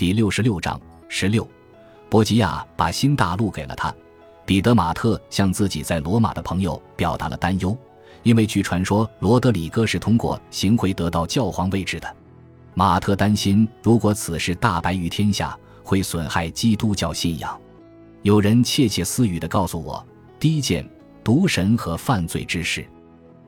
第六十六章十六，波吉亚把新大陆给了他。彼得马特向自己在罗马的朋友表达了担忧，因为据传说罗德里戈是通过行贿得到教皇位置的。马特担心，如果此事大白于天下，会损害基督教信仰。有人窃窃私语地告诉我，低贱、毒神和犯罪之事。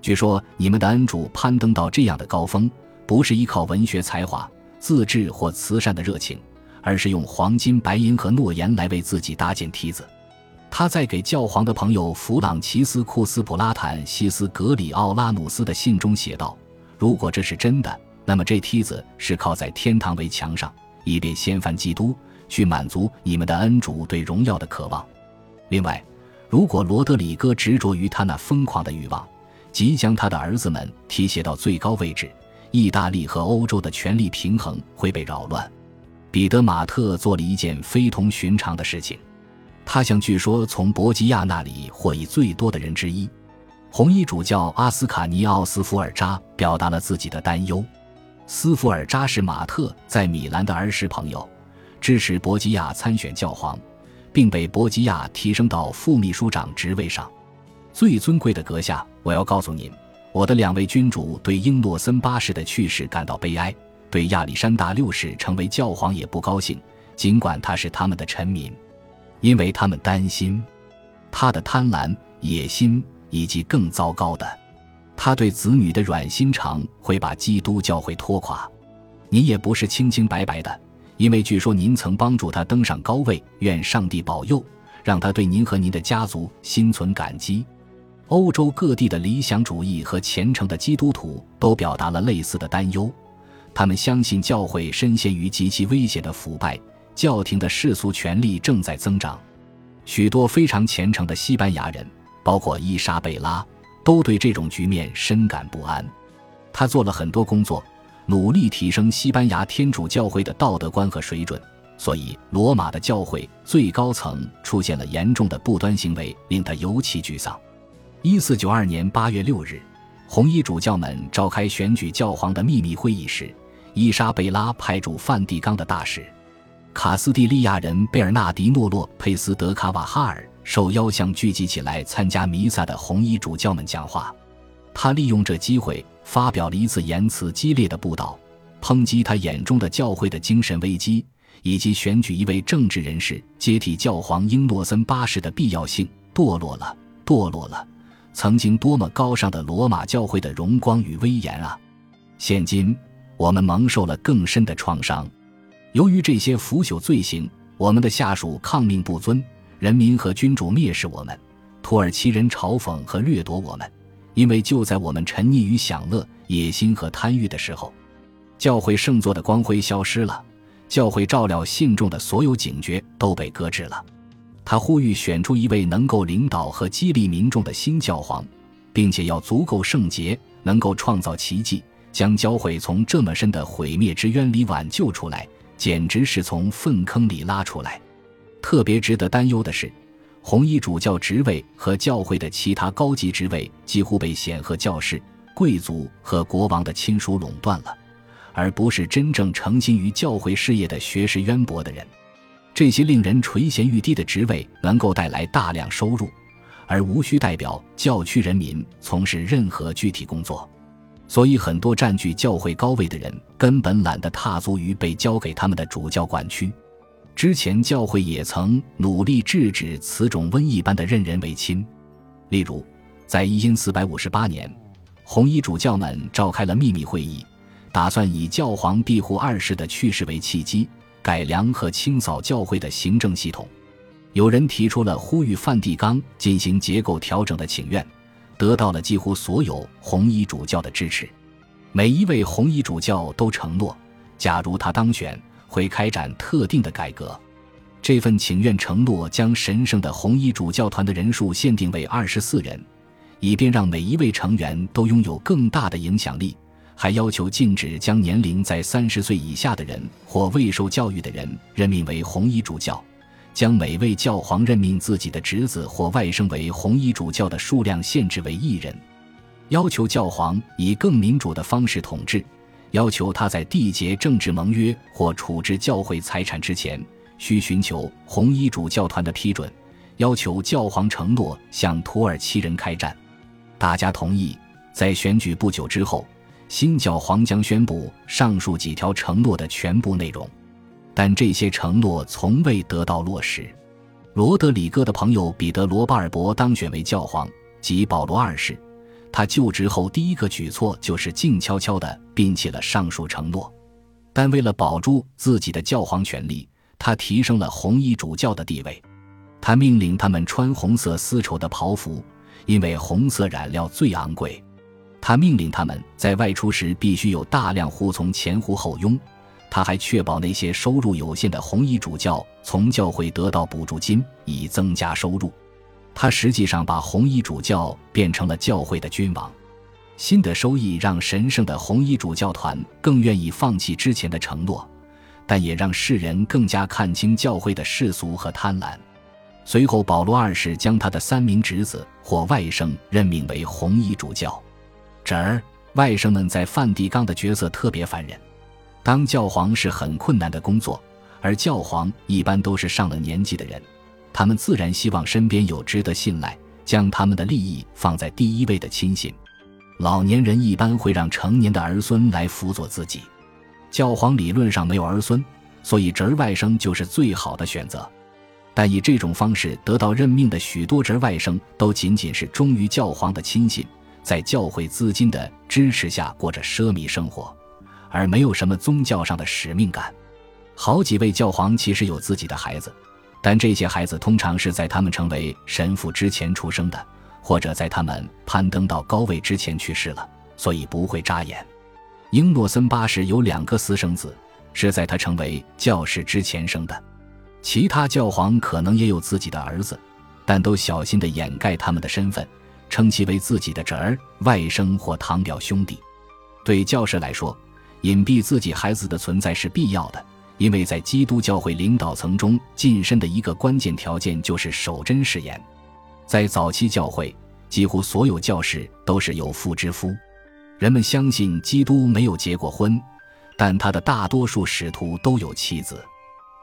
据说你们的恩主攀登到这样的高峰，不是依靠文学才华、自制或慈善的热情，而是用黄金、白银和诺言来为自己搭建梯子。他在给教皇的朋友弗朗齐斯库斯·普拉坦西斯·格里奥拉努斯的信中写道：“如果这是真的，那么这梯子是靠在天堂围墙上，以便掀翻基督，去满足你们的恩主对荣耀的渴望。另外，如果罗德里戈执着于他那疯狂的欲望，即将他的儿子们提携到最高位置，意大利和欧洲的权力平衡会被扰乱。”彼得·马特做了一件非同寻常的事情。他向据说从博吉亚那里获益最多的人之一，红衣主教阿斯卡尼奥斯福尔扎表达了自己的担忧。斯福尔扎是马特在米兰的儿时朋友，支持博吉亚参选教皇，并被博吉亚提升到副秘书长职位上。最尊贵的阁下，我要告诉您，我的两位君主对英诺森八世的去世感到悲哀，对亚历山大六世成为教皇也不高兴，尽管他是他们的臣民。因为他们担心他的贪婪、野心，以及更糟糕的，他对子女的软心肠会把基督教会拖垮。您也不是清清白白的，因为据说您曾帮助他登上高位。愿上帝保佑，让他对您和您的家族心存感激。欧洲各地的理想主义和虔诚的基督徒都表达了类似的担忧，他们相信教会深陷于极其危险的腐败。教廷的世俗权力正在增长，许多非常虔诚的西班牙人，包括伊莎贝拉，都对这种局面深感不安。他做了很多工作，努力提升西班牙天主教会的道德观和水准，所以罗马的教会最高层出现了严重的不端行为，令他尤其沮丧。一四九二年八月六日，红衣主教们召开选举教皇的秘密会议时，伊莎贝拉派驻梵蒂冈的大使。卡斯蒂利亚人贝尔纳迪诺·洛佩斯·德卡瓦哈尔受邀向聚集起来参加弥撒的红衣主教们讲话。他利用这机会发表了一次言辞激烈的布道，抨击他眼中的教会的精神危机，以及选举一位政治人士接替教皇英诺森八世的必要性。堕落了，堕落了！曾经多么高尚的罗马教会的荣光与威严啊！现今我们蒙受了更深的创伤。由于这些腐朽罪行，我们的下属抗命不尊，人民和君主蔑视我们，土耳其人嘲讽和掠夺我们。因为就在我们沉溺于享乐、野心和贪欲的时候，教会圣座的光辉消失了，教会照料信众的所有警觉都被搁置了。他呼吁选出一位能够领导和激励民众的新教皇，并且要足够圣洁，能够创造奇迹，将教会从这么深的毁灭之渊里挽救出来。简直是从粪坑里拉出来。特别值得担忧的是，红衣主教职位和教会的其他高级职位几乎被显赫教士、贵族和国王的亲属垄断了，而不是真正诚心于教会事业的学识渊博的人。这些令人垂涎欲滴的职位能够带来大量收入，而无需代表教区人民从事任何具体工作。所以，很多占据教会高位的人根本懒得踏足于被交给他们的主教管区。之前，教会也曾努力制止此种瘟疫般的任人唯亲。例如，在一因四百五十八年，红衣主教们召开了秘密会议，打算以教皇庇护二世的去世为契机，改良和清扫教会的行政系统。有人提出了呼吁梵蒂冈进行结构调整的请愿。得到了几乎所有红衣主教的支持，每一位红衣主教都承诺，假如他当选，会开展特定的改革。这份请愿承诺将神圣的红衣主教团的人数限定为二十四人，以便让每一位成员都拥有更大的影响力。还要求禁止将年龄在三十岁以下的人或未受教育的人任命为红衣主教。将每位教皇任命自己的侄子或外甥为红衣主教的数量限制为一人，要求教皇以更民主的方式统治，要求他在缔结政治盟约或处置教会财产之前，需寻求红衣主教团的批准，要求教皇承诺向土耳其人开战。大家同意。在选举不久之后，新教皇将宣布上述几条承诺的全部内容，但这些承诺从未得到落实。罗德里戈的朋友彼得罗巴尔博当选为教皇，即保罗二世。他就职后第一个举措就是静悄悄地摒弃了上述承诺，但为了保住自己的教皇权力，他提升了红衣主教的地位。他命令他们穿红色丝绸的袍服，因为红色染料最昂贵。他命令他们在外出时必须有大量护从前呼后拥。他还确保那些收入有限的红衣主教从教会得到补助金，以增加收入。他实际上把红衣主教变成了教会的君王。新的收益让神圣的红衣主教团更愿意放弃之前的承诺，但也让世人更加看清教会的世俗和贪婪。随后，保罗二世将他的三名侄子或外甥任命为红衣主教。侄儿、外甥们在梵蒂冈的角色特别烦人。当教皇是很困难的工作，而教皇一般都是上了年纪的人，他们自然希望身边有值得信赖、将他们的利益放在第一位的亲信。老年人一般会让成年的儿孙来辅佐自己。教皇理论上没有儿孙，所以侄儿外甥就是最好的选择。但以这种方式得到任命的许多侄儿外甥，都仅仅是忠于教皇的亲信。在教会资金的支持下过着奢靡生活，而没有什么宗教上的使命感。好几位教皇其实有自己的孩子，但这些孩子通常是在他们成为神父之前出生的，或者在他们攀登到高位之前去世了，所以不会扎眼。英诺森八世有两个私生子，是在他成为教士之前生的。其他教皇可能也有自己的儿子，但都小心地掩盖他们的身份。称其为自己的侄儿、外甥或堂表兄弟。对教士来说，隐蔽自己孩子的存在是必要的，因为在基督教会领导层中晋升的一个关键条件就是守贞誓言。在早期教会，几乎所有教士都是有妇之夫。人们相信基督没有结过婚，但他的大多数使徒都有妻子。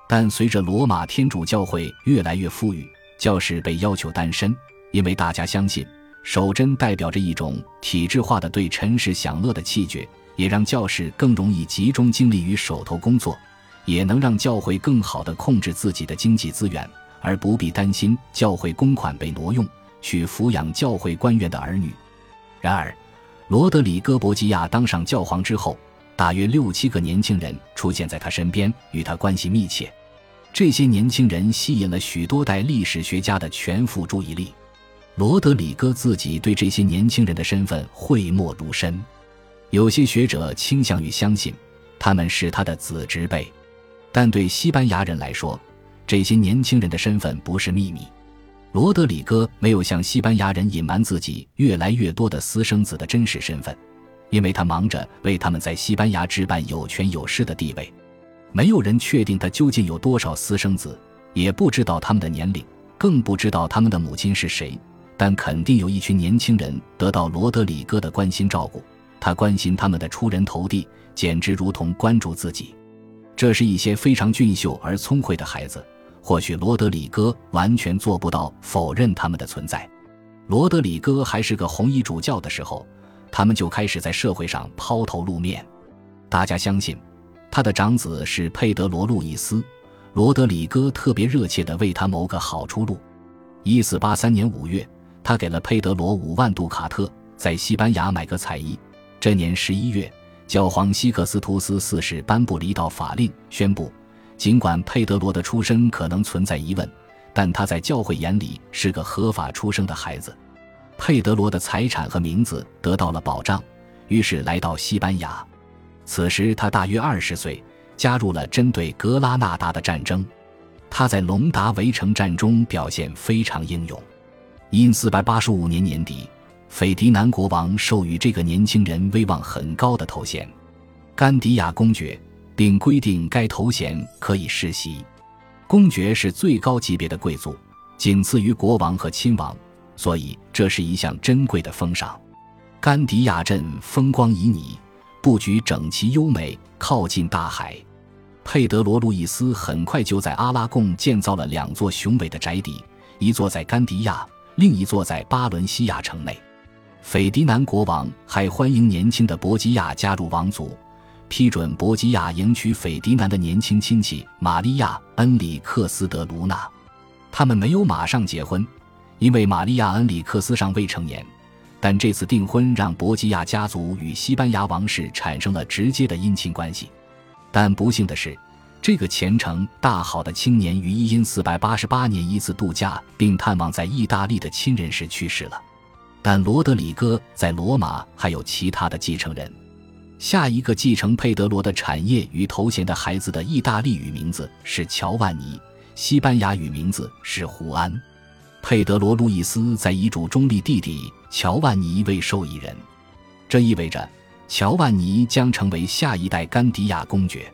但随着罗马天主教会越来越富裕，教士被要求单身，因为大家相信。守贞代表着一种体制化的对尘世享乐的弃绝，也让教士更容易集中精力于手头工作，也能让教会更好地控制自己的经济资源，而不必担心教会公款被挪用去抚养教会官员的儿女。然而，罗德里戈·博吉亚当上教皇之后，大约六七个年轻人出现在他身边，与他关系密切。这些年轻人吸引了许多代历史学家的全副注意力。罗德里戈自己对这些年轻人的身份讳莫如深，有些学者倾向于相信他们是他的子侄辈，但对西班牙人来说，这些年轻人的身份不是秘密。罗德里戈没有向西班牙人隐瞒自己越来越多的私生子的真实身份，因为他忙着为他们在西班牙置办有权有势的地位。没有人确定他究竟有多少私生子，也不知道他们的年龄，更不知道他们的母亲是谁。但肯定有一群年轻人得到罗德里戈的关心照顾，他关心他们的出人头地，简直如同关注自己。这是一些非常俊秀而聪慧的孩子，或许罗德里戈完全做不到否认他们的存在。罗德里戈还是个红衣主教的时候，他们就开始在社会上抛头露面。大家相信，他的长子是佩德罗·路易斯，罗德里戈特别热切地为他谋个好出路。一四八三年五月。他给了佩德罗五万杜卡特，在西班牙买个彩衣。这年十一月，教皇西克斯图斯四世颁布了一道法令，宣布，尽管佩德罗的出身可能存在疑问，但他在教会眼里是个合法出生的孩子。佩德罗的财产和名字得到了保障，于是来到西班牙。此时他大约二十岁，加入了针对格拉纳达的战争。他在隆达围城战中表现非常英勇。因四百八十五年年底，斐迪南国王授予这个年轻人威望很高的头衔——甘迪亚公爵，并规定该头衔可以世袭。公爵是最高级别的贵族，仅次于国王和亲王，所以这是一项珍贵的封赏。甘迪亚镇风光旖旎，布局整齐优美，靠近大海。佩德罗·路易斯很快就在阿拉贡建造了两座雄伟的宅邸，一座在甘迪亚，另一座在巴伦西亚城内。斐迪南国王还欢迎年轻的博基亚加入王族，批准博基亚迎娶斐迪南的年轻亲戚玛利亚·恩里克斯·德卢娜。他们没有马上结婚，因为玛利亚·恩里克斯尚未成年。但这次订婚让博基亚家族与西班牙王室产生了直接的姻亲关系。但不幸的是，这个虔诚大好的青年于一因四百八十八年一次度假并探望在意大利的亲人时去世了。但罗德里戈在罗马还有其他的继承人。下一个继承佩德罗的产业与头衔的孩子的意大利语名字是乔万尼，西班牙语名字是胡安。佩德罗·路易斯在遗嘱中立弟弟乔万尼为受益人，这意味着乔万尼将成为下一代甘迪亚公爵。